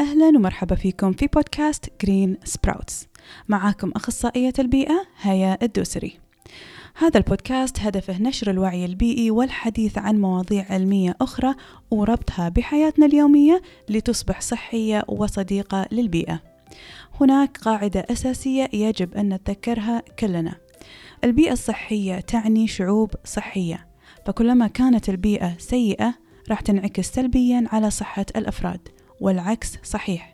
أهلا ومرحبا فيكم في بودكاست Green Sprouts معاكم أخصائية البيئة هيا الدوسري. هذا البودكاست هدفه نشر الوعي البيئي والحديث عن مواضيع علمية أخرى وربطها بحياتنا اليومية لتصبح صحية وصديقة للبيئة. هناك قاعدة أساسية يجب أن نتذكرها كلنا. البيئة الصحية تعني شعوب صحية. فكلما كانت البيئة سيئة راح تنعكس سلبيا على صحة الأفراد. والعكس صحيح.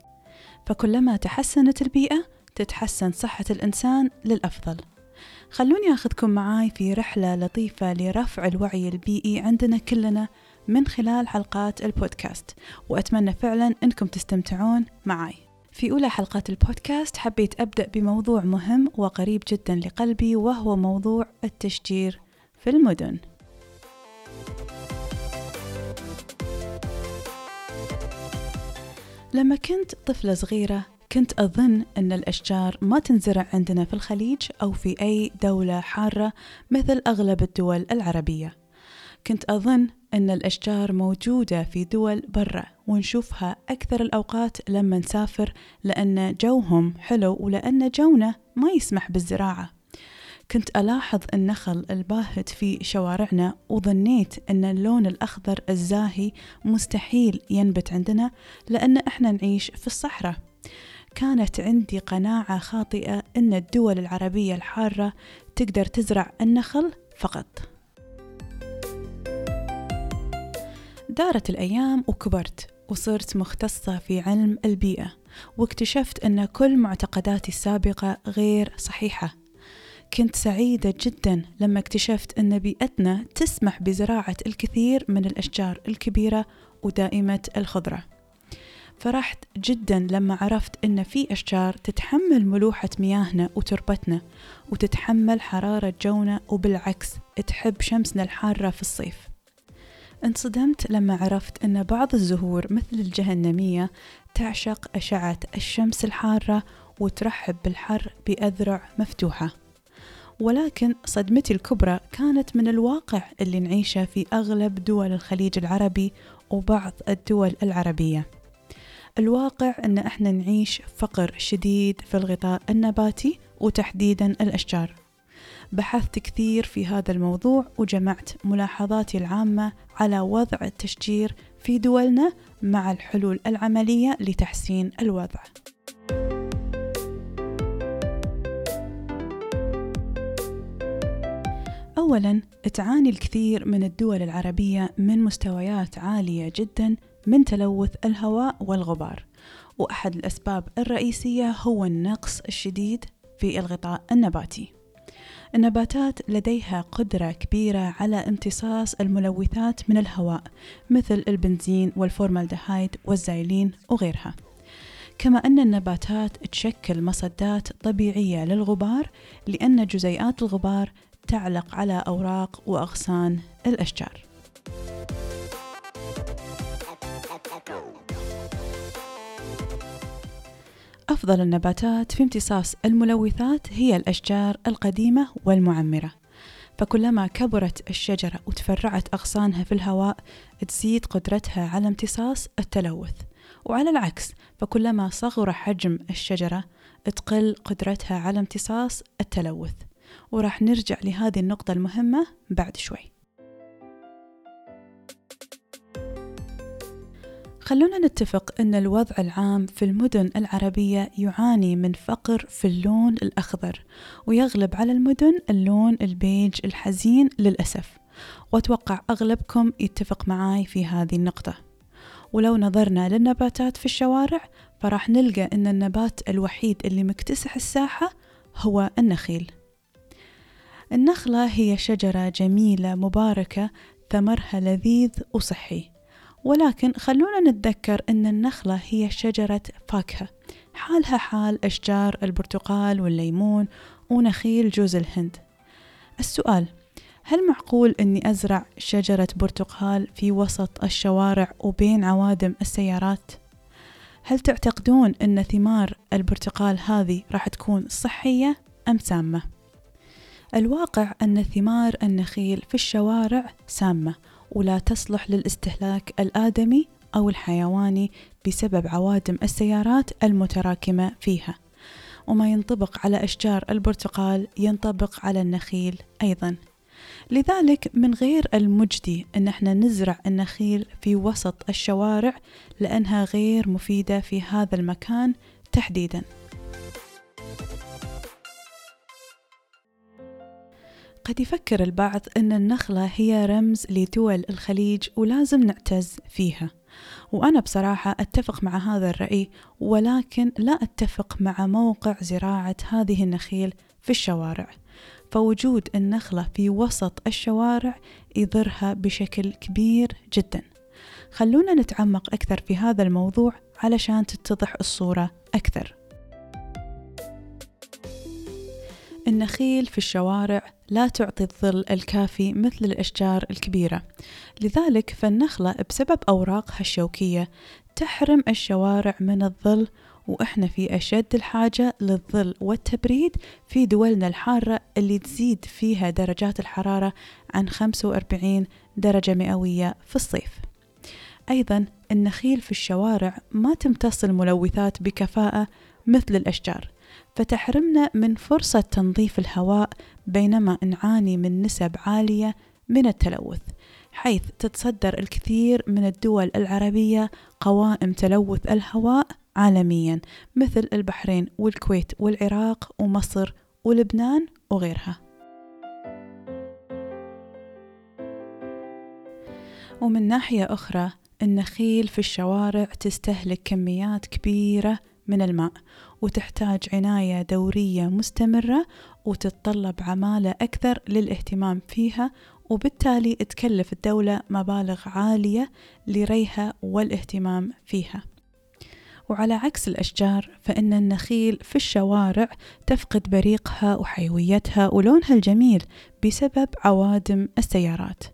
فكلما تحسنت البيئة تتحسن صحة الإنسان للأفضل. خلوني أخذكم معاي في رحلة لطيفة لرفع الوعي البيئي عندنا كلنا من خلال حلقات البودكاست. وأتمنى فعلا أنكم تستمتعون معاي. في أولى حلقات البودكاست حبيت أبدأ بموضوع مهم وقريب جدا لقلبي وهو موضوع التشجير في المدن. لما كنت طفلة صغيرة كنت أظن أن الأشجار ما تنزرع عندنا في الخليج أو في أي دولة حارة مثل أغلب الدول العربية. كنت أظن أن الأشجار موجودة في دول برا ونشوفها أكثر الأوقات لما نسافر لأن جوهم حلو ولأن جونا ما يسمح بالزراعة. كنت ألاحظ النخل الباهت في شوارعنا وظنيت أن اللون الأخضر الزاهي مستحيل ينبت عندنا لأن إحنا نعيش في الصحراء. كانت عندي قناعة خاطئة أن الدول العربية الحارة تقدر تزرع النخل فقط. دارت الأيام وكبرت وصرت مختصة في علم البيئة واكتشفت أن كل معتقداتي السابقة غير صحيحة. كنت سعيدة جدا لما اكتشفت أن بيئتنا تسمح بزراعة الكثير من الأشجار الكبيرة ودائمة الخضرة. فرحت جدا لما عرفت أن في أشجار تتحمل ملوحة مياهنا وتربتنا وتتحمل حرارة جونا وبالعكس تحب شمسنا الحارة في الصيف. انصدمت لما عرفت أن بعض الزهور مثل الجهنمية تعشق أشعة الشمس الحارة وترحب بالحر بأذرع مفتوحة. ولكن صدمتي الكبرى كانت من الواقع اللي نعيشه في أغلب دول الخليج العربي وبعض الدول العربية. الواقع أن إحنا نعيش فقر شديد في الغطاء النباتي وتحديدا الأشجار. بحثت كثير في هذا الموضوع وجمعت ملاحظاتي العامة على وضع التشجير في دولنا مع الحلول العملية لتحسين الوضع. أولا تعاني الكثير من الدول العربية من مستويات عالية جدا من تلوث الهواء والغبار. وأحد الأسباب الرئيسية هو النقص الشديد في الغطاء النباتي. النباتات لديها قدرة كبيرة على امتصاص الملوثات من الهواء مثل البنزين والفورمالدهايد والزايلين وغيرها. كما أن النباتات تشكل مصدات طبيعية للغبار لأن جزيئات الغبار تعلق على أوراق وأغصان الأشجار. أفضل النباتات في امتصاص الملوثات هي الأشجار القديمة والمعمرة. فكلما كبرت الشجرة وتفرعت أغصانها في الهواء تزيد قدرتها على امتصاص التلوث. وعلى العكس فكلما صغر حجم الشجرة تقل قدرتها على امتصاص التلوث. وراح نرجع لهذه النقطة المهمة بعد شوي. خلونا نتفق أن الوضع العام في المدن العربية يعاني من فقر في اللون الأخضر ويغلب على المدن اللون البيج الحزين للأسف. وأتوقع أغلبكم يتفق معاي في هذه النقطة. ولو نظرنا للنباتات في الشوارع فراح نلقى أن النبات الوحيد اللي مكتسح الساحة هو النخيل. النخلة هي شجرة جميلة مباركة ثمرها لذيذ وصحي ولكن خلونا نتذكر أن النخلة هي شجرة فاكهة حالها حال أشجار البرتقال والليمون ونخيل جوز الهند السؤال هل معقول أني أزرع شجرة برتقال في وسط الشوارع وبين عوادم السيارات؟ هل تعتقدون أن ثمار البرتقال هذه راح تكون صحية أم سامة؟ الواقع أن ثمار النخيل في الشوارع سامة ولا تصلح للاستهلاك الآدمي أو الحيواني بسبب عوادم السيارات المتراكمة فيها. وما ينطبق على أشجار البرتقال ينطبق على النخيل أيضا. لذلك من غير المجدي أن إحنا نزرع النخيل في وسط الشوارع لأنها غير مفيدة في هذا المكان تحديدا. قد يفكر البعض أن النخلة هي رمز لدول الخليج ولازم نعتز فيها. وأنا بصراحة أتفق مع هذا الرأي ولكن لا أتفق مع موقع زراعة هذه النخيل في الشوارع. فوجود النخلة في وسط الشوارع يضرها بشكل كبير جدا. خلونا نتعمق أكثر في هذا الموضوع علشان تتضح الصورة أكثر. النخيل في الشوارع لا تعطي الظل الكافي مثل الأشجار الكبيرة. لذلك فالنخلة بسبب أوراقها الشوكية تحرم الشوارع من الظل وإحنا في أشد الحاجة للظل والتبريد في دولنا الحارة اللي تزيد فيها درجات الحرارة عن 45 درجة مئوية في الصيف. أيضا النخيل في الشوارع ما تمتص الملوثات بكفاءة مثل الأشجار. فتحرمنا من فرصة تنظيف الهواء بينما نعاني من نسب عالية من التلوث حيث تتصدر الكثير من الدول العربية قوائم تلوث الهواء عالميا مثل البحرين والكويت والعراق ومصر ولبنان وغيرها. ومن ناحية أخرى النخيل في الشوارع تستهلك كميات كبيرة من الماء وتحتاج عناية دورية مستمرة وتتطلب عمالة أكثر للاهتمام فيها وبالتالي تكلف الدولة مبالغ عالية لريها والاهتمام فيها. وعلى عكس الأشجار فإن النخيل في الشوارع تفقد بريقها وحيويتها ولونها الجميل بسبب عوادم السيارات.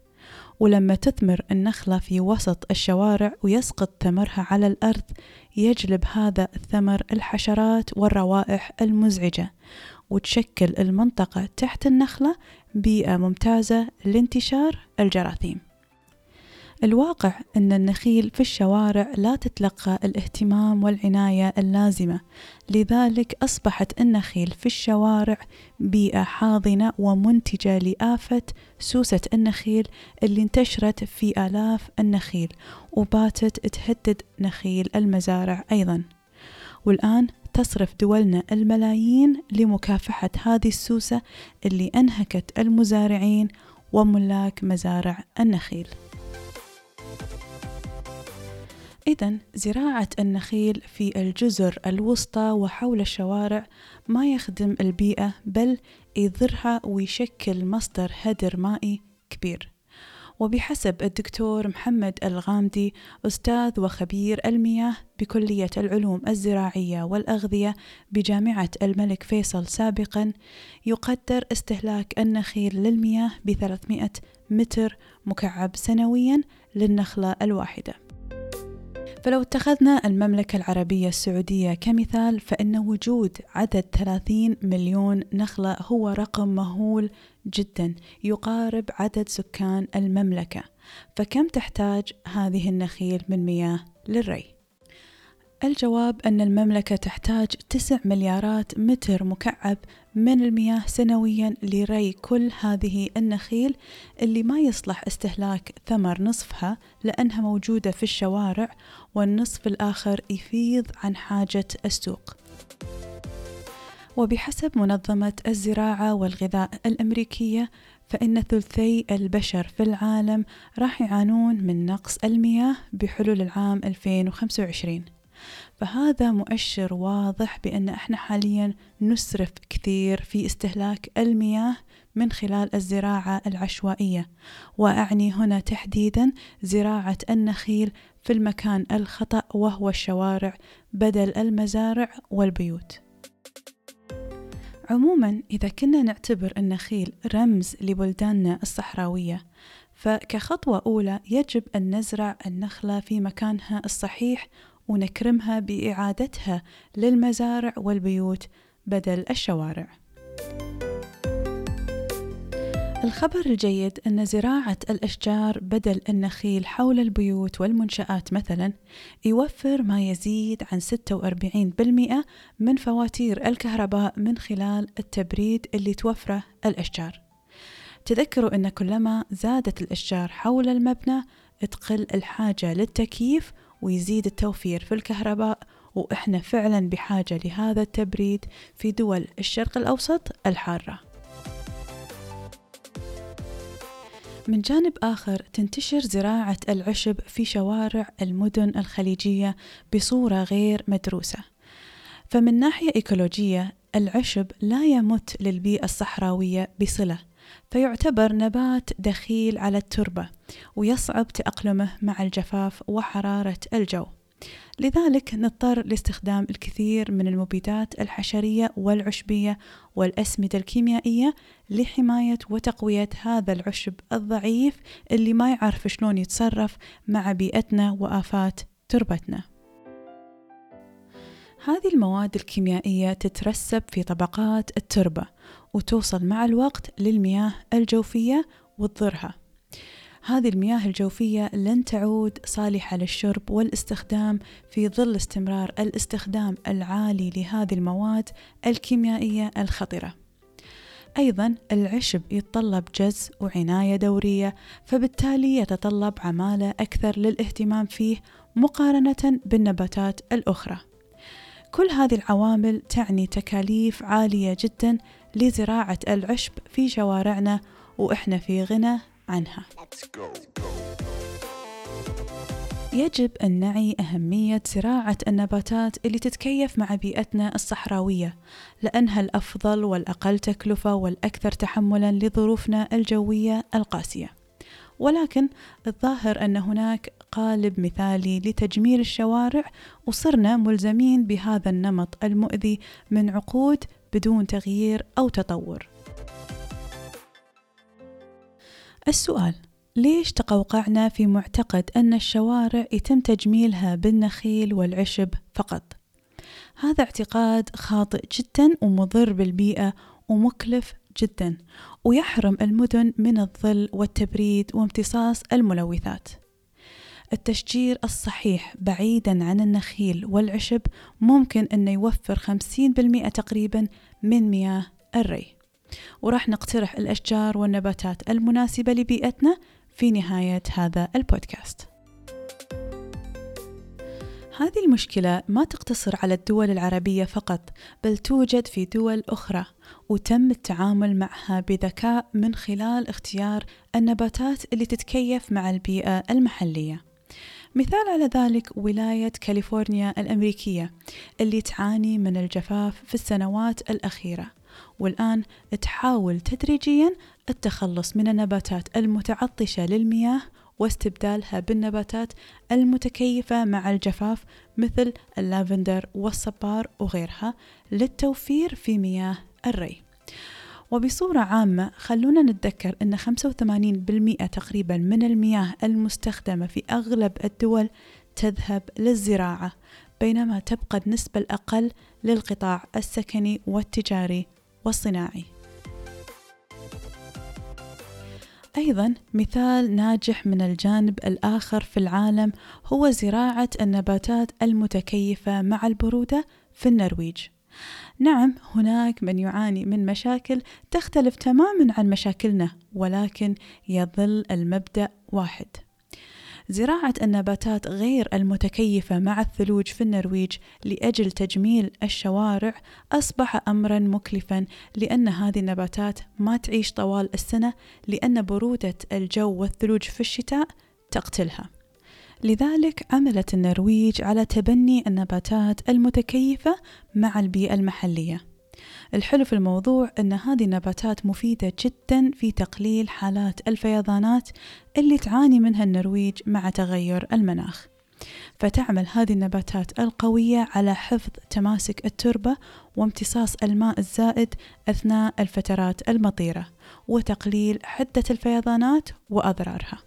ولما تثمر النخلة في وسط الشوارع ويسقط ثمرها على الأرض يجلب هذا الثمر الحشرات والروائح المزعجة وتشكل المنطقة تحت النخلة بيئة ممتازة لانتشار الجراثيم. الواقع أن النخيل في الشوارع لا تتلقى الاهتمام والعناية اللازمة. لذلك أصبحت النخيل في الشوارع بيئة حاضنة ومنتجة لآفة سوسة النخيل اللي انتشرت في آلاف النخيل وباتت تهدد نخيل المزارع أيضا. والآن تصرف دولنا الملايين لمكافحة هذه السوسة اللي أنهكت المزارعين وملاك مزارع النخيل. إذا زراعة النخيل في الجزر الوسطى وحول الشوارع ما يخدم البيئة بل يضرها ويشكل مصدر هدر مائي كبير. وبحسب الدكتور محمد الغامدي أستاذ وخبير المياه بكلية العلوم الزراعية والأغذية بجامعة الملك فيصل سابقا يقدر استهلاك النخيل للمياه ب 300 متر مكعب سنويا للنخلة الواحدة. فلو اتخذنا المملكة العربية السعودية كمثال فإن وجود عدد 30 مليون نخلة هو رقم مهول جدا يقارب عدد سكان المملكة. فكم تحتاج هذه النخيل من مياه للري؟ الجواب أن المملكة تحتاج 9 مليارات متر مكعب من المياه سنويا لري كل هذه النخيل اللي ما يصلح استهلاك ثمر نصفها لأنها موجودة في الشوارع والنصف الآخر يفيض عن حاجة السوق. وبحسب منظمة الزراعة والغذاء الأمريكية فإن ثلثي البشر في العالم راح يعانون من نقص المياه بحلول العام 2025 فهذا مؤشر واضح بأن إحنا حاليا نسرف كثير في استهلاك المياه من خلال الزراعة العشوائية وأعني هنا تحديدا زراعة النخيل في المكان الخطأ وهو الشوارع بدل المزارع والبيوت. عموما إذا كنا نعتبر النخيل رمز لبلداننا الصحراوية فكخطوة أولى يجب أن نزرع النخلة في مكانها الصحيح ونكرمها بإعادتها للمزارع والبيوت بدل الشوارع. الخبر الجيد أن زراعة الأشجار بدل النخيل حول البيوت والمنشآت مثلا يوفر ما يزيد عن 46% من فواتير الكهرباء من خلال التبريد اللي توفره الأشجار تذكروا أن كلما زادت الأشجار حول المبنى تقل الحاجة للتكييف ويزيد التوفير في الكهرباء وإحنا فعلا بحاجة لهذا التبريد في دول الشرق الأوسط الحارة. من جانب آخر تنتشر زراعة العشب في شوارع المدن الخليجية بصورة غير مدروسة. فمن ناحية إيكولوجية العشب لا يمت للبيئة الصحراوية بصلة. فيعتبر نبات دخيل على التربة ويصعب تأقلمه مع الجفاف وحرارة الجو لذلك نضطر لاستخدام الكثير من المبيدات الحشرية والعشبية والأسمدة الكيميائية لحماية وتقوية هذا العشب الضعيف اللي ما يعرف شلون يتصرف مع بيئتنا وآفات تربتنا. هذه المواد الكيميائية تترسب في طبقات التربة وتوصل مع الوقت للمياه الجوفية وتضرها. هذه المياه الجوفية لن تعود صالحة للشرب والاستخدام في ظل استمرار الاستخدام العالي لهذه المواد الكيميائية الخطرة. أيضا العشب يتطلب جز وعناية دورية فبالتالي يتطلب عمالة أكثر للاهتمام فيه مقارنة بالنباتات الأخرى. كل هذه العوامل تعني تكاليف عالية جدا لزراعة العشب في شوارعنا وإحنا في غنى عنها. يجب أن نعي أهمية زراعة النباتات اللي تتكيف مع بيئتنا الصحراوية لأنها الأفضل والأقل تكلفة والأكثر تحملا لظروفنا الجوية القاسية. ولكن الظاهر أن هناك قالب مثالي لتجميل الشوارع وصرنا ملزمين بهذا النمط المؤذي من عقود بدون تغيير أو تطور السؤال ليش تقوقعنا في معتقد أن الشوارع يتم تجميلها بالنخيل والعشب فقط؟ هذا اعتقاد خاطئ جدا ومضر بالبيئة ومكلف جدا ويحرم المدن من الظل والتبريد وامتصاص الملوثات. التشجير الصحيح بعيدا عن النخيل والعشب ممكن أنه يوفر 50% تقريبا من مياه الري. وراح نقترح الأشجار والنباتات المناسبة لبيئتنا في نهاية هذا البودكاست. هذه المشكلة ما تقتصر على الدول العربية فقط بل توجد في دول أخرى وتم التعامل معها بذكاء من خلال اختيار النباتات اللي تتكيف مع البيئة المحلية. مثال على ذلك ولاية كاليفورنيا الأمريكية اللي تعاني من الجفاف في السنوات الأخيرة. والآن تحاول تدريجيا التخلص من النباتات المتعطشة للمياه واستبدالها بالنباتات المتكيفة مع الجفاف مثل اللافندر والصبار وغيرها للتوفير في مياه الري. وبصورة عامة خلونا نتذكر أن 85% تقريبا من المياه المستخدمة في أغلب الدول تذهب للزراعة بينما تبقى النسبة الأقل للقطاع السكني والتجاري والصناعي. أيضا مثال ناجح من الجانب الآخر في العالم هو زراعة النباتات المتكيفة مع البرودة في النرويج. نعم هناك من يعاني من مشاكل تختلف تماما عن مشاكلنا ولكن يظل المبدأ واحد. زراعة النباتات غير المتكيفة مع الثلوج في النرويج لأجل تجميل الشوارع أصبح أمرا مكلفا لأن هذه النباتات ما تعيش طوال السنة لأن برودة الجو والثلوج في الشتاء تقتلها. لذلك عملت النرويج على تبني النباتات المتكيفة مع البيئة المحلية. الحلو في الموضوع أن هذه النباتات مفيدة جدا في تقليل حالات الفيضانات اللي تعاني منها النرويج مع تغير المناخ. فتعمل هذه النباتات القوية على حفظ تماسك التربة وامتصاص الماء الزائد أثناء الفترات المطيرة وتقليل حدة الفيضانات وأضرارها.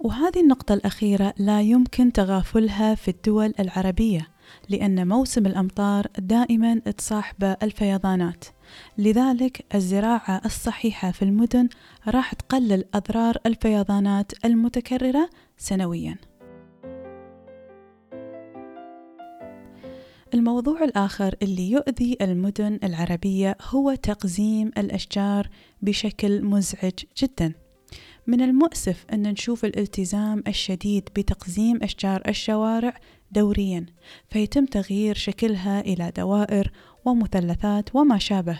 وهذه النقطة الأخيرة لا يمكن تغافلها في الدول العربية. لأن موسم الأمطار دائما تصاحبه الفيضانات. لذلك الزراعة الصحيحة في المدن راح تقلل أضرار الفيضانات المتكررة سنوياً. الموضوع الآخر اللي يؤذي المدن العربية هو تقزيم الأشجار بشكل مزعج جدا. من المؤسف أن نشوف الالتزام الشديد بتقزيم أشجار الشوارع دوريا فيتم تغيير شكلها إلى دوائر ومثلثات وما شابه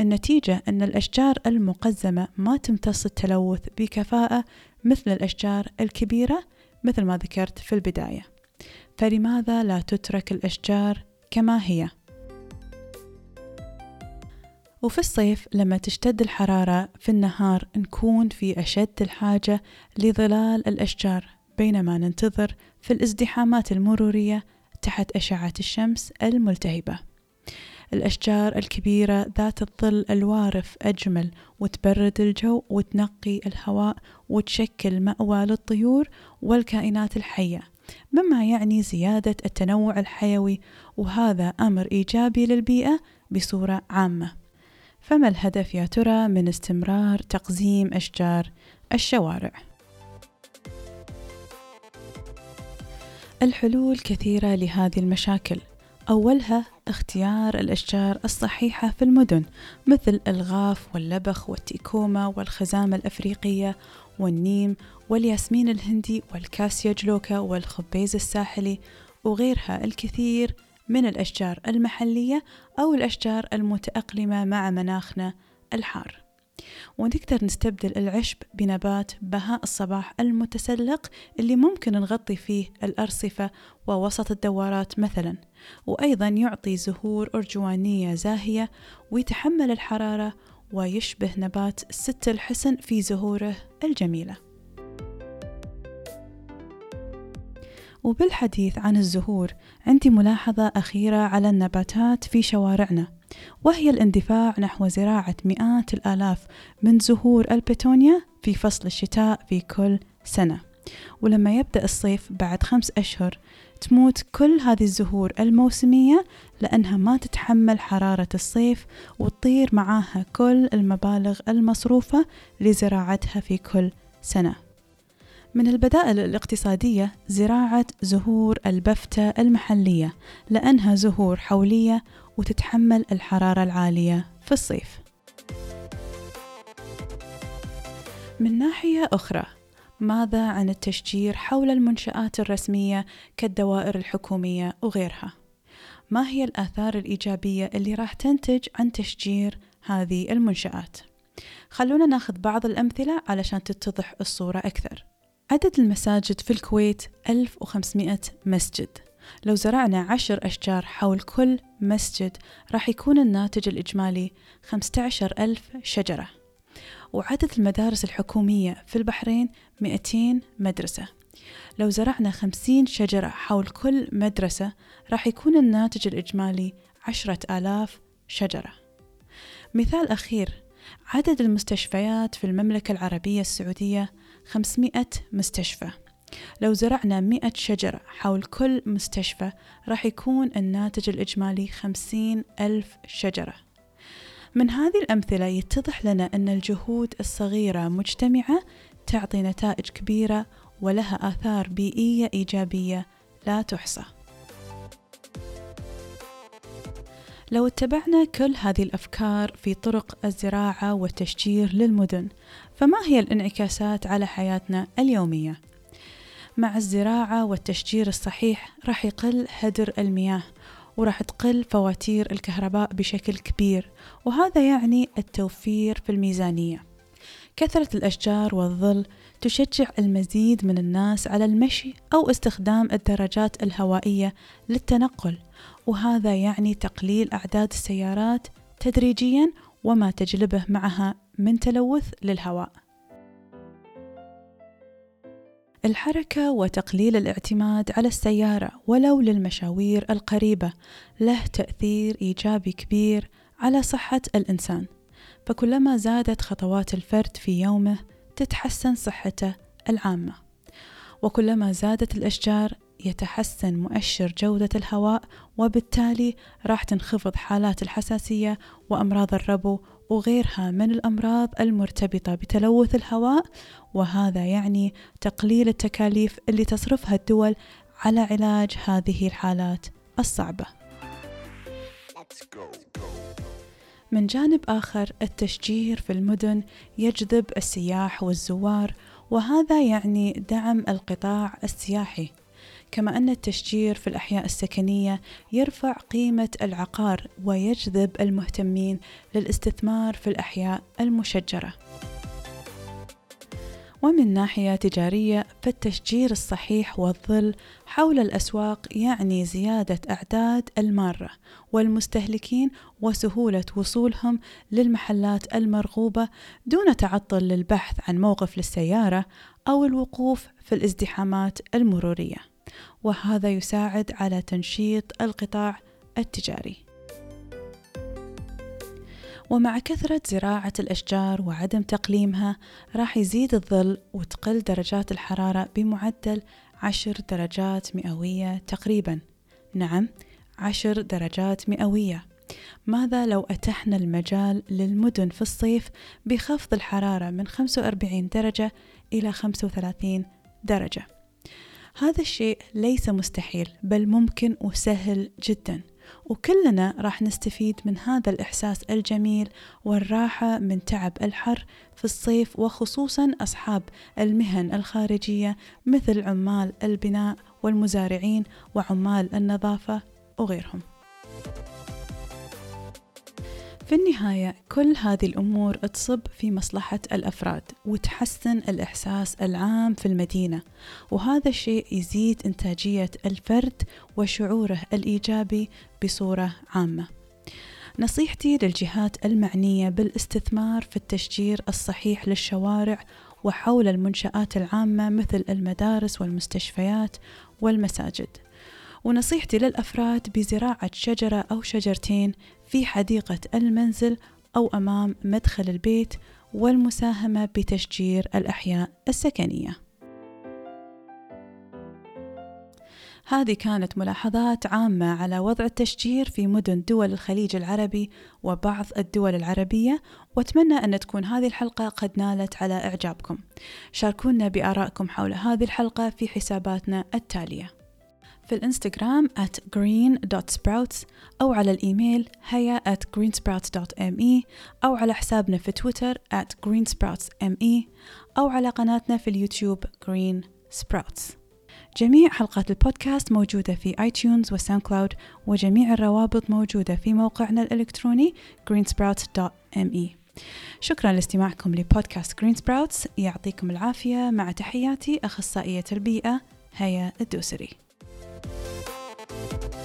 النتيجة أن الأشجار المقزمة ما تمتص التلوث بكفاءة مثل الأشجار الكبيرة مثل ما ذكرت في البداية فلماذا لا تترك الأشجار كما هي؟ وفي الصيف لما تشتد الحرارة في النهار نكون في أشد الحاجة لظلال الأشجار بينما ننتظر في الازدحامات المرورية تحت أشعة الشمس الملتهبة. الأشجار الكبيرة ذات الظل الوارف أجمل وتبرد الجو وتنقي الهواء وتشكل مأوى للطيور والكائنات الحية مما يعني زيادة التنوع الحيوي وهذا أمر إيجابي للبيئة بصورة عامة. فما الهدف يا ترى من استمرار تقزيم أشجار الشوارع؟ الحلول كثيرة لهذه المشاكل أولها اختيار الأشجار الصحيحة في المدن مثل الغاف واللبخ والتيكوما والخزامة الأفريقية والنيم والياسمين الهندي والكاسيا جلوكا والخبيز الساحلي وغيرها الكثير من الأشجار المحلية أو الأشجار المتأقلمة مع مناخنا الحار. ونقدر نستبدل العشب بنبات بهاء الصباح المتسلق اللي ممكن نغطي فيه الأرصفة ووسط الدوارات مثلا وأيضا يعطي زهور أرجوانية زاهية ويتحمل الحرارة ويشبه نبات ست الحسن في زهوره الجميلة. وبالحديث عن الزهور عندي ملاحظة أخيرة على النباتات في شوارعنا وهي الاندفاع نحو زراعة مئات الآلاف من زهور البيتونيا في فصل الشتاء في كل سنة. ولما يبدأ الصيف بعد خمس أشهر تموت كل هذه الزهور الموسمية لأنها ما تتحمل حرارة الصيف وتطير معاها كل المبالغ المصروفة لزراعتها في كل سنة. من البدائل الاقتصادية زراعة زهور البفتة المحلية لأنها زهور حولية وتتحمل الحرارة العالية في الصيف. من ناحية أخرى ماذا عن التشجير حول المنشآت الرسمية كالدوائر الحكومية وغيرها؟ ما هي الآثار الإيجابية اللي راح تنتج عن تشجير هذه المنشآت؟ خلونا ناخذ بعض الأمثلة علشان تتضح الصورة أكثر. عدد المساجد في الكويت 1500 مسجد. لو زرعنا عشر أشجار حول كل مسجد راح يكون الناتج الإجمالي 15 ألف شجرة. وعدد المدارس الحكومية في البحرين 200 مدرسة. لو زرعنا 50 شجرة حول كل مدرسة راح يكون الناتج الإجمالي عشرة آلاف شجرة. مثال أخير عدد المستشفيات في المملكة العربية السعودية 500 مستشفى. لو زرعنا 100 شجرة حول كل مستشفى راح يكون الناتج الإجمالي 50 ألف شجرة. من هذه الأمثلة يتضح لنا أن الجهود الصغيرة مجتمعة تعطي نتائج كبيرة ولها آثار بيئية إيجابية لا تحصى. لو اتبعنا كل هذه الأفكار في طرق الزراعة والتشجير للمدن فما هي الانعكاسات على حياتنا اليومية؟ مع الزراعة والتشجير الصحيح راح يقل هدر المياه وراح تقل فواتير الكهرباء بشكل كبير وهذا يعني التوفير في الميزانية كثرة الأشجار والظل تشجع المزيد من الناس على المشي أو استخدام الدراجات الهوائية للتنقل وهذا يعني تقليل أعداد السيارات تدريجيا وما تجلبه معها من تلوث للهواء. الحركة وتقليل الاعتماد على السيارة ولو للمشاوير القريبة له تأثير إيجابي كبير على صحة الإنسان فكلما زادت خطوات الفرد في يومه تتحسن صحته العامة وكلما زادت الأشجار يتحسن مؤشر جودة الهواء وبالتالي راح تنخفض حالات الحساسية وأمراض الربو وغيرها من الأمراض المرتبطة بتلوث الهواء وهذا يعني تقليل التكاليف اللي تصرفها الدول على علاج هذه الحالات الصعبة. من جانب آخر التشجير في المدن يجذب السياح والزوار وهذا يعني دعم القطاع السياحي كما أن التشجير في الأحياء السكنية يرفع قيمة العقار ويجذب المهتمين للاستثمار في الأحياء المشجرة. ومن ناحية تجارية فالتشجير الصحيح والظل حول الأسواق يعني زيادة أعداد المارة والمستهلكين وسهولة وصولهم للمحلات المرغوبة دون تعطل للبحث عن موقف للسيارة أو الوقوف في الازدحامات المرورية. وهذا يساعد على تنشيط القطاع التجاري. ومع كثرة زراعة الأشجار وعدم تقليمها راح يزيد الظل وتقل درجات الحرارة بمعدل عشر درجات مئوية تقريبا. نعم عشر درجات مئوية. ماذا لو أتحنا المجال للمدن في الصيف بخفض الحرارة من 45 درجة إلى 35 درجة؟ هذا الشيء ليس مستحيل بل ممكن وسهل جدا. وكلنا راح نستفيد من هذا الإحساس الجميل والراحة من تعب الحر في الصيف وخصوصا أصحاب المهن الخارجية مثل عمال البناء والمزارعين وعمال النظافة وغيرهم. في النهاية كل هذه الأمور تصب في مصلحة الأفراد وتحسن الإحساس العام في المدينة وهذا الشيء يزيد إنتاجية الفرد وشعوره الإيجابي بصورة عامة. نصيحتي للجهات المعنية بالاستثمار في التشجير الصحيح للشوارع وحول المنشآت العامة مثل المدارس والمستشفيات والمساجد. ونصيحتي للأفراد بزراعة شجرة أو شجرتين في حديقة المنزل أو أمام مدخل البيت والمساهمة بتشجير الأحياء السكنية. هذه كانت ملاحظات عامة على وضع التشجير في مدن دول الخليج العربي وبعض الدول العربية وأتمنى أن تكون هذه الحلقة قد نالت على إعجابكم شاركونا بآرائكم حول هذه الحلقة في حساباتنا التالية في الإنستغرام at green.sprouts أو على الإيميل هيا at greensprouts.me أو على حسابنا في تويتر at greensproutsme أو على قناتنا في اليوتيوب green sprouts. جميع حلقات البودكاست موجودة في iTunes و SoundCloud وجميع الروابط موجودة في موقعنا الإلكتروني greensprouts.me شكرا لاستماعكم لبودكاست Green Sprouts يعطيكم العافية. مع تحياتي أخصائية البيئة هيا الدوسري. Thank you.